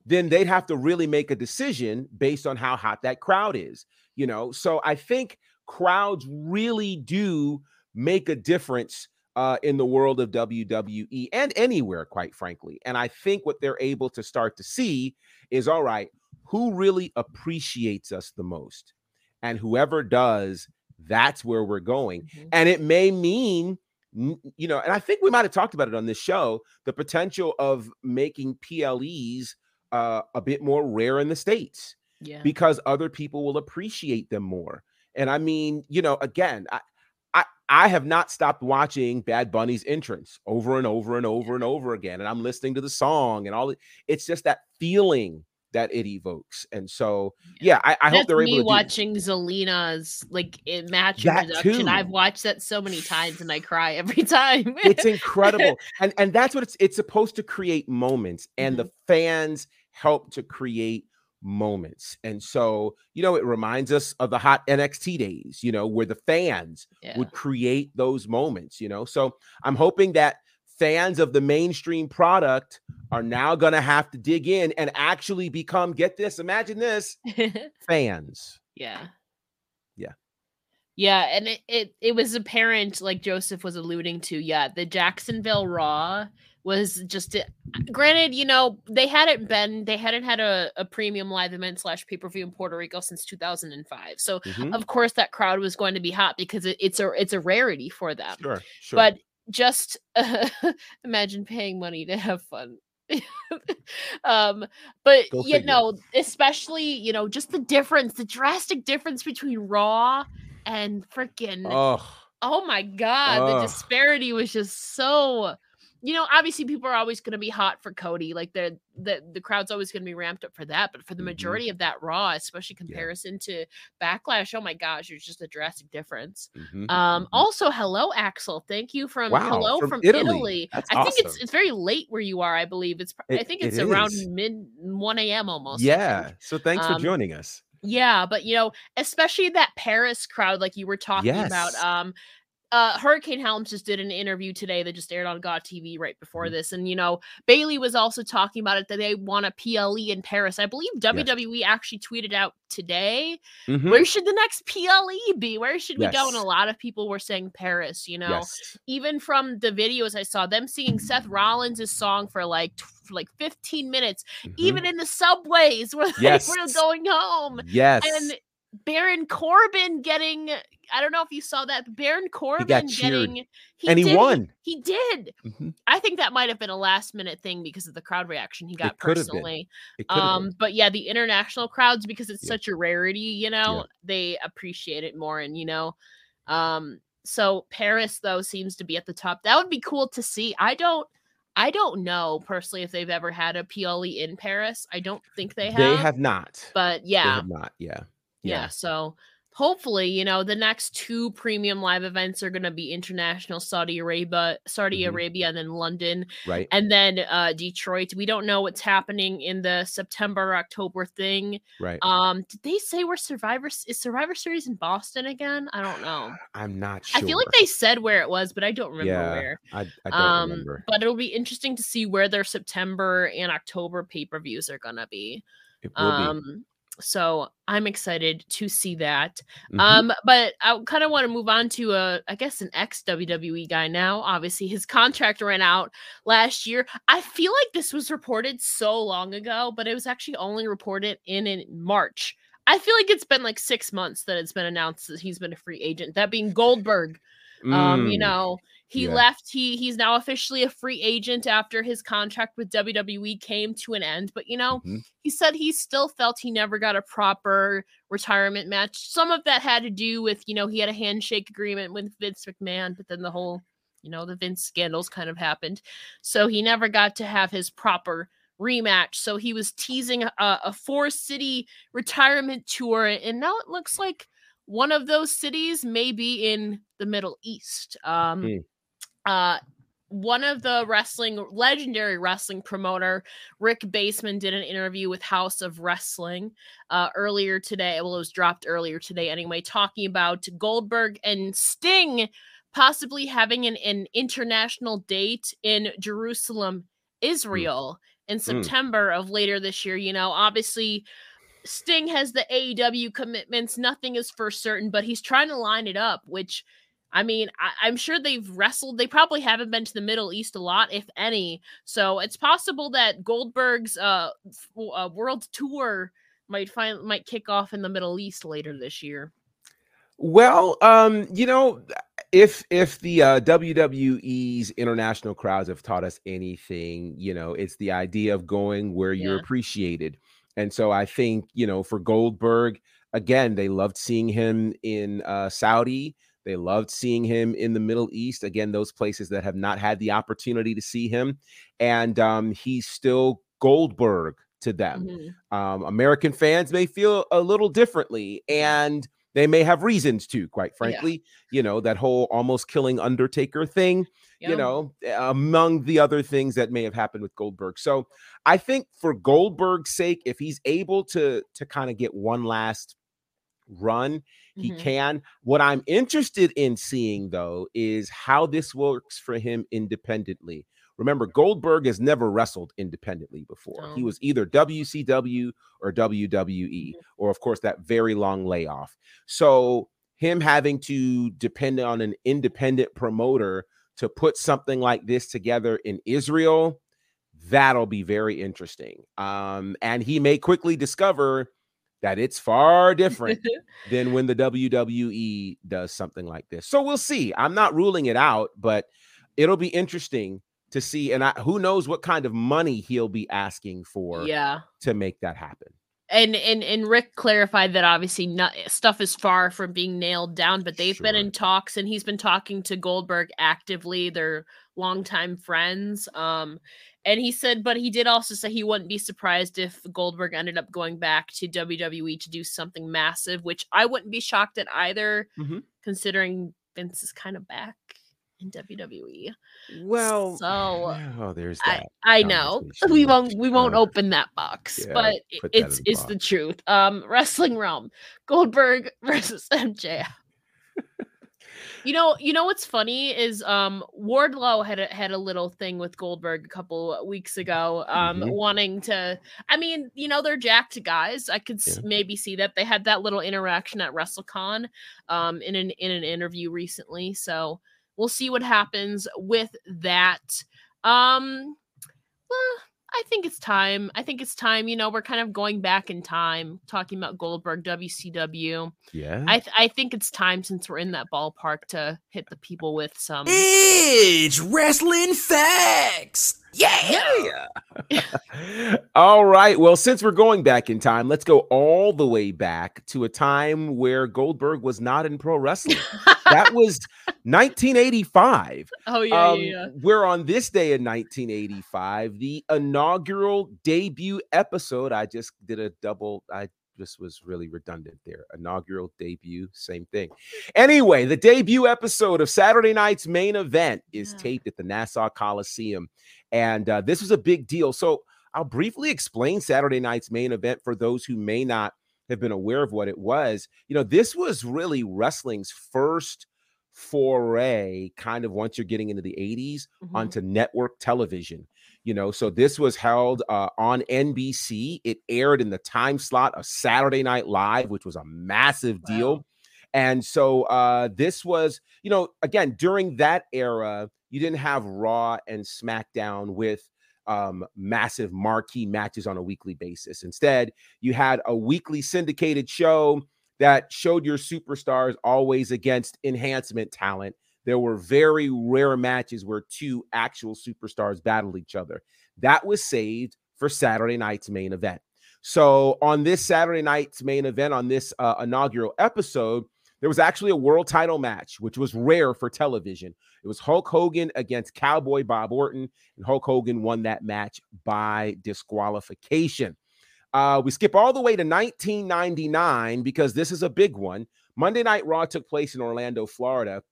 then they'd have to really make a decision based on how hot that crowd is, you know. So I think crowds really do make a difference uh, in the world of WWE and anywhere, quite frankly. And I think what they're able to start to see is all right, who really appreciates us the most? And whoever does, that's where we're going. Mhm. And it may mean, you know, and I think we might have talked about it on this show the potential of making PLEs uh, a bit more rare in the States Yeah. because other people will appreciate them more. And I mean, you know, again, I, I have not stopped watching Bad Bunny's entrance over and over and over and over again, and I'm listening to the song and all. It's just that feeling that it evokes, and so yeah, I, I hope they're able to. do- watching Zelina's like in match That introduction. too. I've watched that so many times and I cry every time. it's incredible and and that's what it's it's supposed to create moments and Mm-hmm. the fans help to create moments and so you know it reminds us of the hot nxt days you know where the fans yeah. would create those moments you know so i'm hoping that fans of the mainstream product are now going to have to dig in and actually become get this imagine this fans yeah. Yeah. Yeah, and it, it it was apparent, like Joseph was alluding to. Yeah, the Jacksonville Raw was just. a- Granted, you know they hadn't been, they hadn't had a, a premium live event slash pay per view in Puerto Rico since two thousand and five. So Mhm. of course that crowd was going to be hot because it, it's a it's a rarity for them. sure sure But just imagine paying money to have fun. um but Go you figure. know especially you know just the difference the drastic difference between raw and freaking oh oh my god the disparity was just so you know obviously people are always going to be hot for cody like they're the the crowd's always going to be ramped up for that but for the Mhm. majority of that raw especially comparison to backlash oh my gosh there's just a drastic difference mhm, um mhm. also hello axel thank you from Wow, hello from from, Italy. italy, i think it's it's very late where you are i believe it's pr- i It- think it it's around is. mid 1 a.m almost yeah so thanks for Um, joining us Yeah, but you know, especially that Paris crowd, like you were talking about. Um, uh, Hurricane Helms just did an interview today that just aired on God TV right before Mhm. this, and you know, Bayley was also talking about it that they want a PLE in Paris. I believe WWE actually tweeted out today, Mhm. "Where should the next PLE be? Where should we go?" And a lot of people were saying Paris. You know, yes even from the videos I saw, them singing Seth Rollins' song for like for like 15 minutes, Mhm. even in the subways where they Yes. were going home yes and Baron Corbin getting I don't know if you saw that Baron Corbin getting And he did- won. He, did. Mhm. I think that might have been a last minute thing because of the crowd reaction he got could have been. personally. It have Um been. but yeah, the international crowds because it's Yeah. such a rarity, you know, they appreciate it more and you know um so Paris though seems to be at the top. That would be cool to see. I don't I don't know personally if they've ever had a PLE in Paris. I don't think they have. They have not. but They yeah have not. Yeah. yeah. So hopefully, you know, the next two premium live events are going to be international Saudi Arabia, Saudi Mhm. Arabia, and then London, Right. and then uh Detroit. We don't know what's happening in the September October thing. Right. Um, did they say where Survivor is Survivor Series in Boston again? I don't know. I'm not sure. I feel like they said where it was, but I don't remember Yeah, where. I, I don't Um, remember. but it'll be interesting to see where their September and October pay per views are gonna be. It will Um, so I'm excited to see that. Mhm. Um, but I kind of want to move on to a, I guess, an ex WWE guy now. Obviously, his contract ran out last year. I feel like this was reported so long ago, but it was actually only reported in in March. I feel like it's been like six months that it's been announced that he's been a free agent. That being Goldberg. Um, you Mm, know, he yeah. left. He he's now officially a free agent after his contract with WWE came to an end. But you know, Mhm. he said he still felt he never got a proper retirement match. Some of that had to do with, you know, he had a handshake agreement with Vince McMahon, but then the whole, you know, the Vince scandals kind of happened. So he never got to have his proper rematch. So he was teasing a, a four city retirement tour. And now it looks like one of those cities may be in the Middle East. Um, Hmm. uh, one of the wrestling legendary wrestling promoter rick bassman did an interview with house of wrestling uh, earlier today well it was dropped earlier today anyway talking about goldberg and sting possibly having an, an international date in jerusalem israel in september of later this year you know obviously sting has the aew commitments nothing is for certain but he's trying to line it up which I mean, I, am sure they've wrestled. They probably haven't been to the Middle East a lot, if any. So it's possible that Goldberg's uh, uh world tour might find might kick off in the Middle East later this year. Well, um, you know, if if the uh, WWE's international crowds have taught us anything, you know, it's the idea of going where yeah. you're appreciated. And so I think, you know, for Goldberg, again, they loved seeing him in uh, Saudi. They loved seeing him in the Middle East. Again, those places that have not had the opportunity to see him. And um, he's still Goldberg to them. Mm-hmm. Um, American fans may feel a little differently. And they may have reasons to, quite frankly. Yeah. You know, that whole almost killing Undertaker thing, you know, among the other things that may have happened with Goldberg. So I think for Goldberg's sake, if he's able to to kind of get one last run, he mm-hmm. can. What I'm interested in seeing though is how this works for him independently. Remember, Goldberg has never wrestled independently before. No. He was either WCW or WWE, mm-hmm. or of course, that very long layoff. So, him having to depend on an independent promoter to put something like this together in Israel, that'll be very interesting. Um, and he may quickly discover that it's far different than when the WWE does something like this. So we'll see. I'm not ruling it out, but it'll be interesting to see and I, who knows what kind of money he'll be asking for yeah to make that happen and and and rick clarified that obviously not, stuff is far from being nailed down but they've sure. been in talks and he's been talking to goldberg actively they're longtime friends um and he said but he did also say he wouldn't be surprised if goldberg ended up going back to wwe to do something massive which i wouldn't be shocked at either mm-hmm. considering vince is kind of back in WWE. Well, so oh, there's that. I, I know we won't we won't uh, open that box, yeah, but it's it's the truth. Um, Wrestling Realm, Goldberg versus MJF. you know, you know what's funny is um Wardlow had a, had a little thing with Goldberg a couple weeks ago, um, mm-hmm. wanting to. I mean, you know, they're jacked guys. I could yeah. maybe see that they had that little interaction at WrestleCon, um, in an in an interview recently. So we'll see what happens with that. Um, well, I think it's time. I think it's time. You know, we're kind of going back in time, talking about Goldberg, WCW. Yeah. I th- I think it's time since we're in that ballpark to hit the people with some. It's wrestling facts. Yeah. yeah. all right. Well, since we're going back in time, let's go all the way back to a time where Goldberg was not in pro wrestling. that was 1985. Oh, yeah, um, yeah, yeah. We're on this day in 1985, the inaugural debut episode. I just did a double, I just was really redundant there. Inaugural debut, same thing. Anyway, the debut episode of Saturday night's main event is yeah. taped at the Nassau Coliseum. And uh, this was a big deal. So I'll briefly explain Saturday night's main event for those who may not have been aware of what it was. You know, this was really wrestling's first foray, kind of once you're getting into the 80s, mm-hmm. onto network television. You know, so this was held uh, on NBC. It aired in the time slot of Saturday Night Live, which was a massive wow. deal. And so uh, this was, you know, again, during that era, you didn't have Raw and SmackDown with um, massive marquee matches on a weekly basis. Instead, you had a weekly syndicated show that showed your superstars always against enhancement talent. There were very rare matches where two actual superstars battled each other. That was saved for Saturday night's main event. So, on this Saturday night's main event, on this uh, inaugural episode, there was actually a world title match, which was rare for television. It was Hulk Hogan against Cowboy Bob Orton, and Hulk Hogan won that match by disqualification. Uh, we skip all the way to 1999 because this is a big one. Monday Night Raw took place in Orlando, Florida.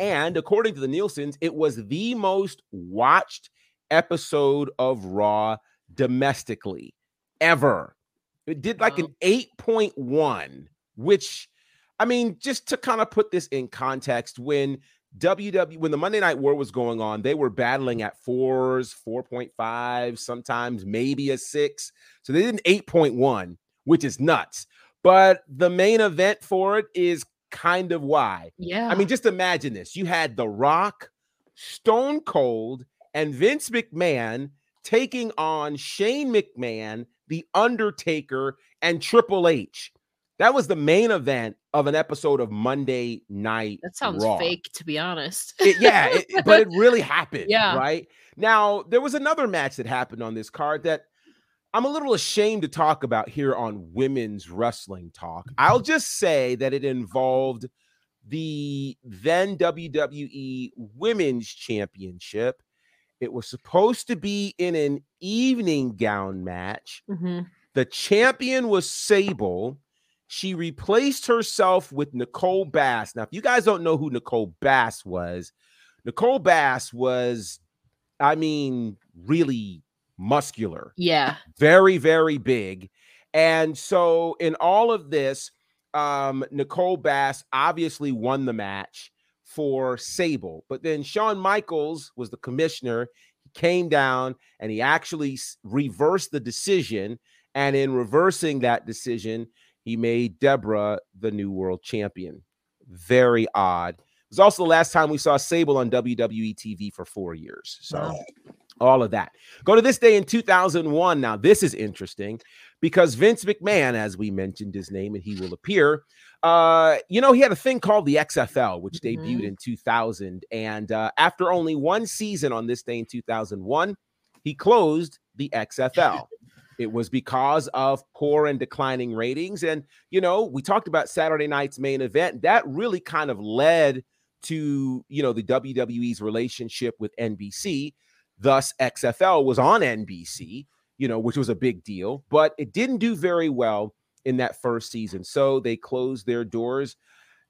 And according to the Nielsen's, it was the most watched episode of Raw domestically ever. It did like an 8.1, which I mean, just to kind of put this in context, when WW when the Monday Night War was going on, they were battling at fours, 4.5, sometimes maybe a six. So they did an 8.1, which is nuts. But the main event for it is kind of why. Yeah. I mean, just imagine this. You had The Rock, Stone Cold, and Vince McMahon taking on Shane McMahon, The Undertaker, and Triple H. That was the main event of an episode of Monday Night. that sounds Raw. fake, to be honest. It- yeah, it- but it really happened. Yeah. Right. Now, there was another match that happened on this card that I'm a little ashamed to talk about here on Women's Wrestling Talk. I'll just say that it involved the then WWE Women's Championship. It was supposed to be in an evening gown match. Mhm. The champion was Sable. She replaced herself with Nicole Bass. Now, if you guys don't know who Nicole Bass was, Nicole Bass was, I mean, really muscular, Yeah. very, very big. And so, in all of this, um, Nicole Bass obviously won the match for Sable. But then Shawn Michaels was the commissioner. He came down and he actually reversed the decision. And in reversing that decision, he made Debra the new world champion. Very odd. It was also the last time we saw Sable on WWE TV for four years. So, Wow. All of that. Go to this day in 2001. Now, this is interesting because Vince McMahon, as we mentioned his name, and he will appear. Uh, you know, he had a thing called the XFL, which debuted Mhm. in 2000. And uh, after only one season on this day in 2001, he closed the XFL. It was because of poor and declining ratings. And, you know, we talked about Saturday night's main event. That really kind of led to, you know, the WWE's relationship with NBC. Thus, XFL was on NBC, you know, which was a big deal, but it didn't do very well in that first season. So they closed their doors,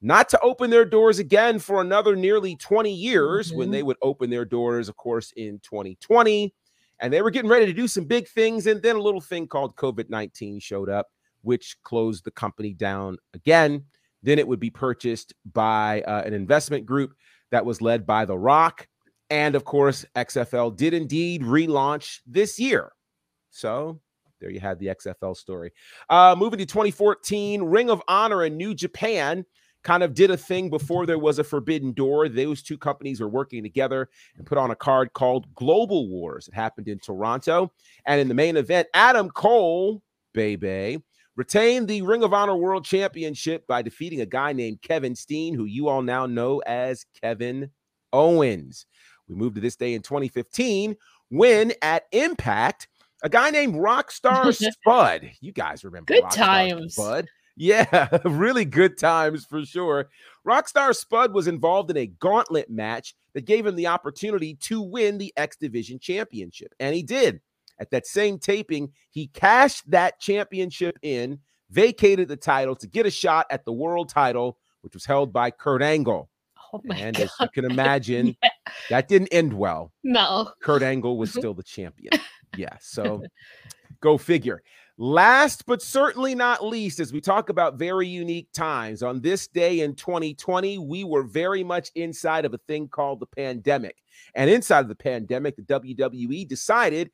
not to open their doors again for another nearly 20 years when Mhm. they would open their doors, of course, in 2020. And they were getting ready to do some big things. And then a little thing called COVID 19 showed up, which closed the company down again. Then it would be purchased by uh, an investment group that was led by The Rock. And of course, XFL did indeed relaunch this year. So there you have the XFL story. Uh, moving to 2014, Ring of Honor and New Japan kind of did a thing before there was a Forbidden Door. Those two companies were working together and put on a card called Global Wars. It happened in Toronto. And in the main event, Adam Cole, baby, retained the Ring of Honor World Championship by defeating a guy named Kevin Steen, who you all now know as Kevin Owens. We moved to this day in 2015 when at Impact, a guy named Rockstar Spud. You guys remember Good Rockstar times. Spud? Yeah, really good times for sure. Rockstar Spud was involved in a gauntlet match that gave him the opportunity to win the X Division Championship, and he did. At that same taping, he cashed that championship in, vacated the title to get a shot at the world title, which was held by Kurt Angle. Oh my and god. as you can imagine, Yeah. that didn't end well. No. Kurt Angle was mm-hmm. still the champion. Yeah, so go figure. Last but certainly not least, as we talk about very unique times, on this day in 2020, we were very much inside of a thing called the pandemic. And inside of the pandemic, the WWE decided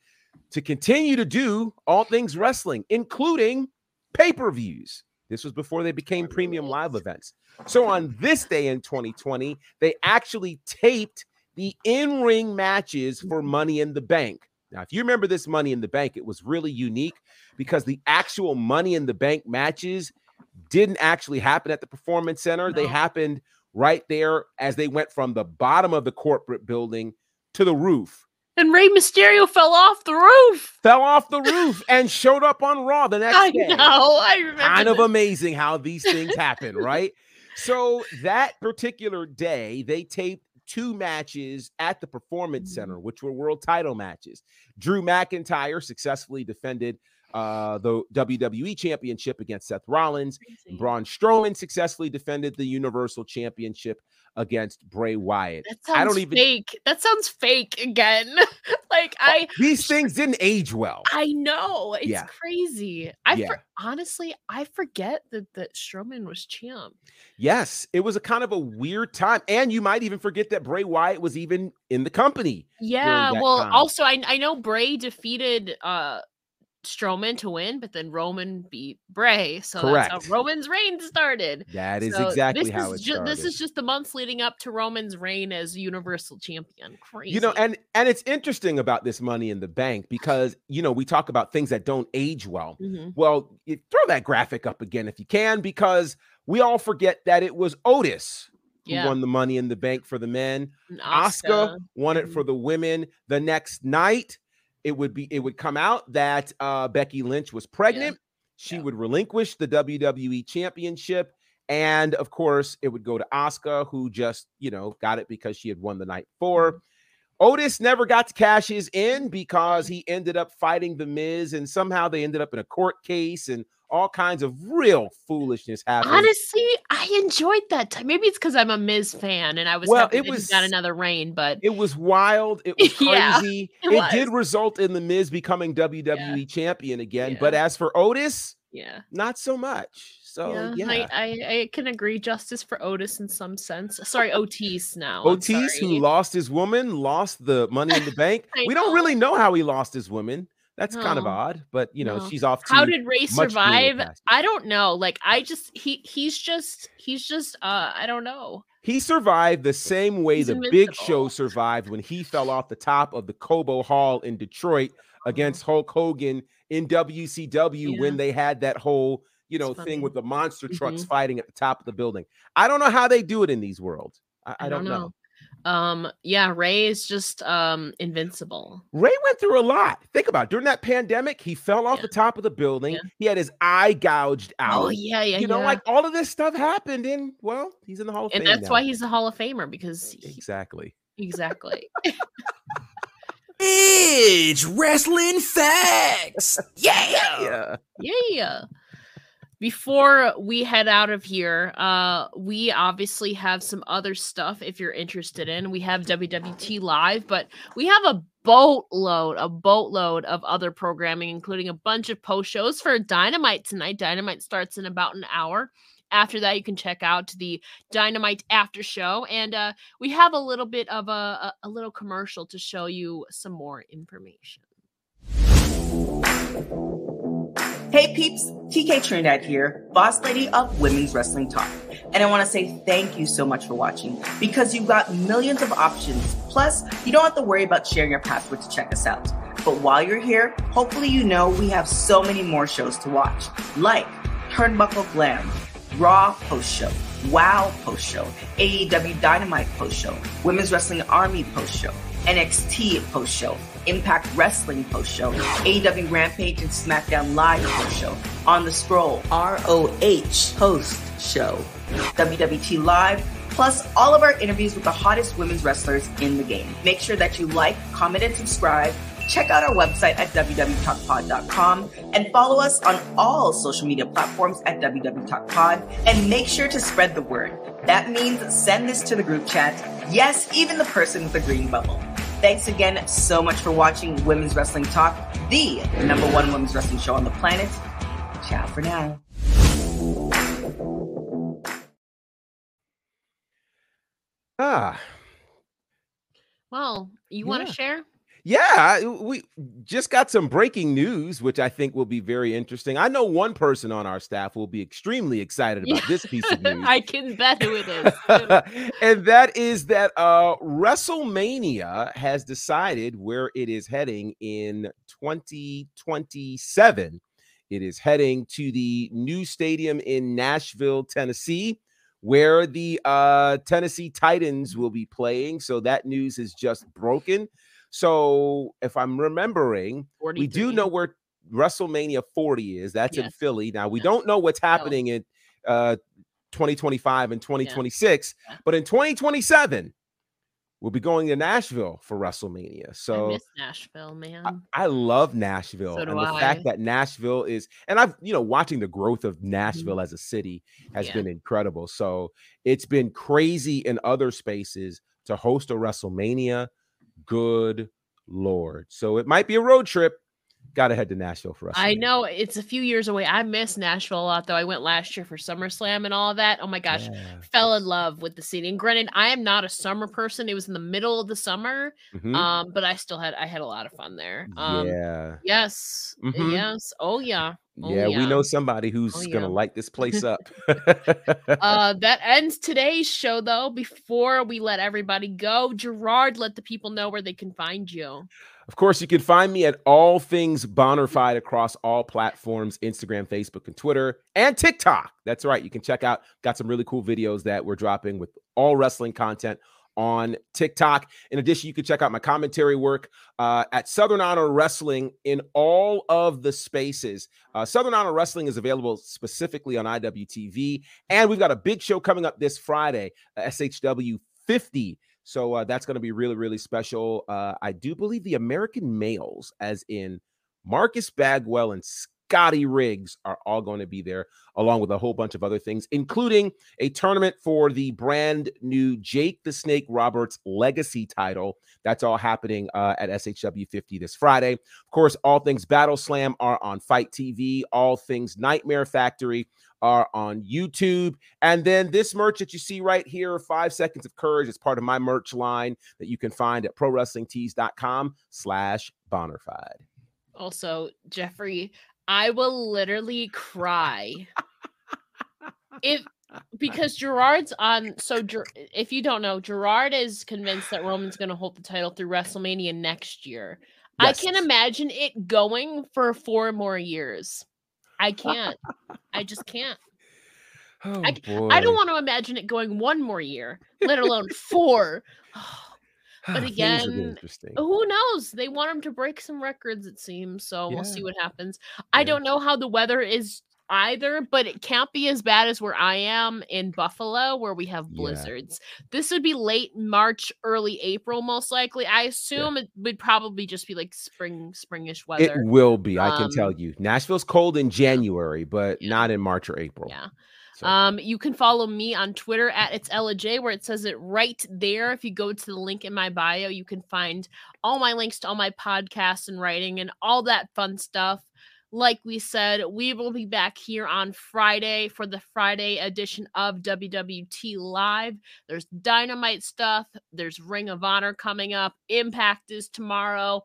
to continue to do all things wrestling, including pay per views. This was before they became premium live events. So on this day in 2020, they actually taped the in ring matches for Money in the Bank. Now, if you remember this Money in the Bank, it was really unique because the actual Money in the Bank matches didn't actually happen at the Performance Center. They happened right there as they went from the bottom of the corporate building to the roof. And Rey Mysterio fell off the roof. Fell off the roof and showed up on Raw the next I day know. I remember. kind of amazing how these things happen, right? So that particular day, they taped two matches at the Performance. Center, mm. which were world title matches. Drew McIntyre successfully defended uh, the WWE Championship against Seth Rollins. Crazy. Braun Strowman successfully defended the Universal Championship against Bray Wyatt. That sounds I don't even. fake. That sounds fake again. like I These things didn't age well. I know. It's Yeah. crazy. I Yeah. for, honestly I forget that that Strowman was champ. Yes, it was a kind of a weird time, and you might even forget that Bray Wyatt was even in the company. Yeah. Well, time. also I I know Bray defeated uh Strowman to win, but then Roman beat Bray. So Correct. that's how Roman's reign started. That is So exactly this how is it ju- started. This is just the months leading up to Roman's reign as Universal Champion. Crazy. you know and and it's interesting about this money in the bank because you know we talk about things that don't age well Mhm. well you throw that graphic up again if you can because we all forget that it was otis who Yeah. won the money in the bank for the men Asuka won it for the women the next night it would be it would come out that uh becky lynch was pregnant she Yeah. would relinquish the wwe championship and of course it would go to Asuka, who just you know got it because she had won the night before Mm-hmm. Otis never got to cash his in because he ended up fighting the Miz, and somehow they ended up in a court case, and all kinds of real foolishness happened. Honestly, I enjoyed that time. Maybe it's because I'm a Miz fan and I was Well, it was- got another reign, but It was wild. It was Yeah, crazy. it it did result in the Miz becoming WWE champion again. Yeah. But as for Otis, yeah. not so much. So yeah, yeah, I, I I can agree. Justice for Otis in some sense. Sorry, Otis now. Otis, who lost his woman, lost the money in the bank. We don't really know how he lost his woman. That's kind of odd, but you know, No. she's off to How did Rey survive? I don't know. Like I just he he's just he's just uh I don't know. He survived the same way He's the Big. Show survived when he fell off the top of the Cobo Hall in Detroit against Hulk Hogan in WCW Yeah. when they had that whole, you know, thing with the monster trucks Mhm. fighting at the top of the building. I don't know how they do it in these worlds. I, I don't, know. Um yeah, Rey is just um invincible. Rey went through a lot. Think about it. during that pandemic, he fell off Yeah. the top of the building. Yeah. He had his eye gouged out. Oh yeah, yeah, you know, yeah. like all of this stuff happened, and well, he's in the Hall of and Fame. that's now. why he's a Hall of Famer because he- exactly. exactly. It's wrestling facts. Yeah. Yeah. Yeah. Before we head out of here, uh, we obviously have some other stuff if you're interested in. We have WWT Live, but we have a boatload, a boatload of other programming, including a bunch of post shows for Dynamite tonight. Dynamite starts in about an hour. After that, you can check out the Dynamite after show, and uh, we have a little bit of a, a a little commercial to show you some more information. Hey peeps, TK Trinidad here, boss lady of Women's Wrestling Talk. And I want to say thank you so much for watching because you've got millions of options. Plus, you don't have to worry about sharing your password to check us out. But while you're here, hopefully you know we have so many more shows to watch, like Turnbuckle Glam, Raw Post Show, WoW Post Show, AEW Dynamite Post Show, Women's Wrestling Army Post Show, NXT Post Show, Impact Wrestling Post Show, AEW Rampage and SmackDown Live Post Show, On the Scroll, ROH Post Show, WWT Live, plus all of our interviews with the hottest women's wrestlers in the game. Make sure that you like, comment, and subscribe. Check out our website at wwtalkpod.com and follow us on all social media platforms at www.talkpod and make sure to spread the word. That means send this to the group chat. Yes, even the person with the green bubble. Thanks again so much for watching Women's Wrestling Talk, the number one women's wrestling show on the planet. Ciao for now. Ah, Well, you want to share? Yeah. We just got some breaking news, which I think will be very interesting. I know one person on our staff will be extremely excited about Yeah. this piece of news. I can bet who it is. and that is that uh WrestleMania has decided where it is heading in 2027. It is heading to the new stadium in Nashville, Tennessee, where the uh Tennessee Titans will be playing. So that news is just broken. So if I'm remembering, we do know where WrestleMania 40 is. That's in Philly. Now we Yes. don't know what's happening in uh 2025 and 2026, Yeah. but in 2027 we'll be going to Nashville for WrestleMania. I So miss Nashville, man. I, I love Nashville So and the I. fact that Nashville is and I've you know watching the growth of Nashville as a city has Mm-hmm. Yeah. been incredible. So it's been crazy in other spaces to host a WrestleMania. Good lord. So it might be a road trip, Gotta head to Nashville for us. I know it's a few years away. I miss Nashville a lot, though. I went last year for SummerSlam and all of that. Oh my gosh, Yeah. fell in love with the city. And granted, I am not a summer person. It was in the middle of the summer, Mhm. um, but I still had I had a lot of fun there. Um, yeah. Yes, Mhm. yes. Oh yeah. Oh, yeah, we know somebody who's Oh, gonna light this place up. uh, that ends today's show, though. Before we let everybody go, Gerard, let the people know where they can find you. Of course, you can find me at all things Bonnerfide across all platforms Instagram, Facebook, and Twitter, and TikTok. That's right. You can check out, got some really cool videos that we're dropping with all wrestling content on TikTok. In addition, you can check out my commentary work uh, at Southern Honor Wrestling in all of the spaces. Uh, Southern Honor Wrestling is available specifically on IWTV. And we've got a big show coming up this Friday, uh, SHW 50. So uh, that's going to be really, really special. Uh, I do believe the American males, as in Marcus Bagwell and Scotty Riggs, are all going to be there, along with a whole bunch of other things, including a tournament for the brand new Jake the Snake Roberts Legacy title. That's all happening uh, at SHW 50 this Friday. Of course, all things Battle Slam are on Fight TV, all things Nightmare Factory are on YouTube. And then this merch that you see right here, Five Seconds of Courage, is part of my merch line that you can find at prowrestlingtees.com slash Bonnerfide. Also, Jeffrey, I will literally cry if because Gerard's on. So, Ger- if you don't know, Gerard is convinced that Roman's going to hold the title through WrestleMania next year. I Yes. can imagine it going for four more years. I can't. I just can't. Oh, I- I don't want to imagine it going one more year, let alone four. Oh, but Things will get again. Who knows? They want him to break some records, it seems. So we'll see what happens. I don't know how the weather is either, but it can't be as bad as where I am in Buffalo, where we have Yeah. blizzards. This would be late March, early April, most likely. I assume it would probably just be like spring, springish weather. It will be, I can tell Um, you. Nashville's cold in January, but Yeah. not in March or April. Yeah. So, Um, you can follow me on Twitter at it's Ella J, where it says it right there. If you go to the link in my bio, you can find all my links to all my podcasts and writing and all that fun stuff. Like we said, we will be back here on Friday for the Friday edition of WWT Live. There's dynamite stuff, there's Ring of Honor coming up, Impact is tomorrow.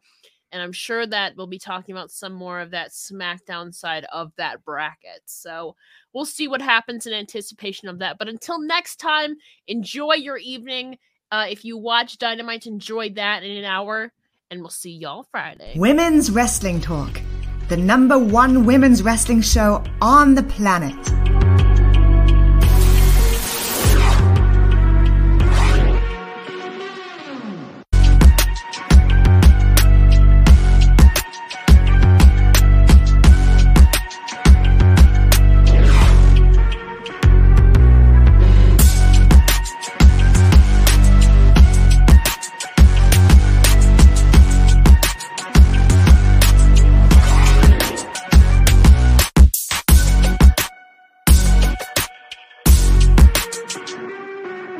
And I'm sure that we'll be talking about some more of that SmackDown side of that bracket. So we'll see what happens in anticipation of that. But until next time, enjoy your evening. Uh, if you watch Dynamite, enjoy that in an hour, and we'll see y'all Friday. Women's Wrestling Talk, the number one women's wrestling show on the planet.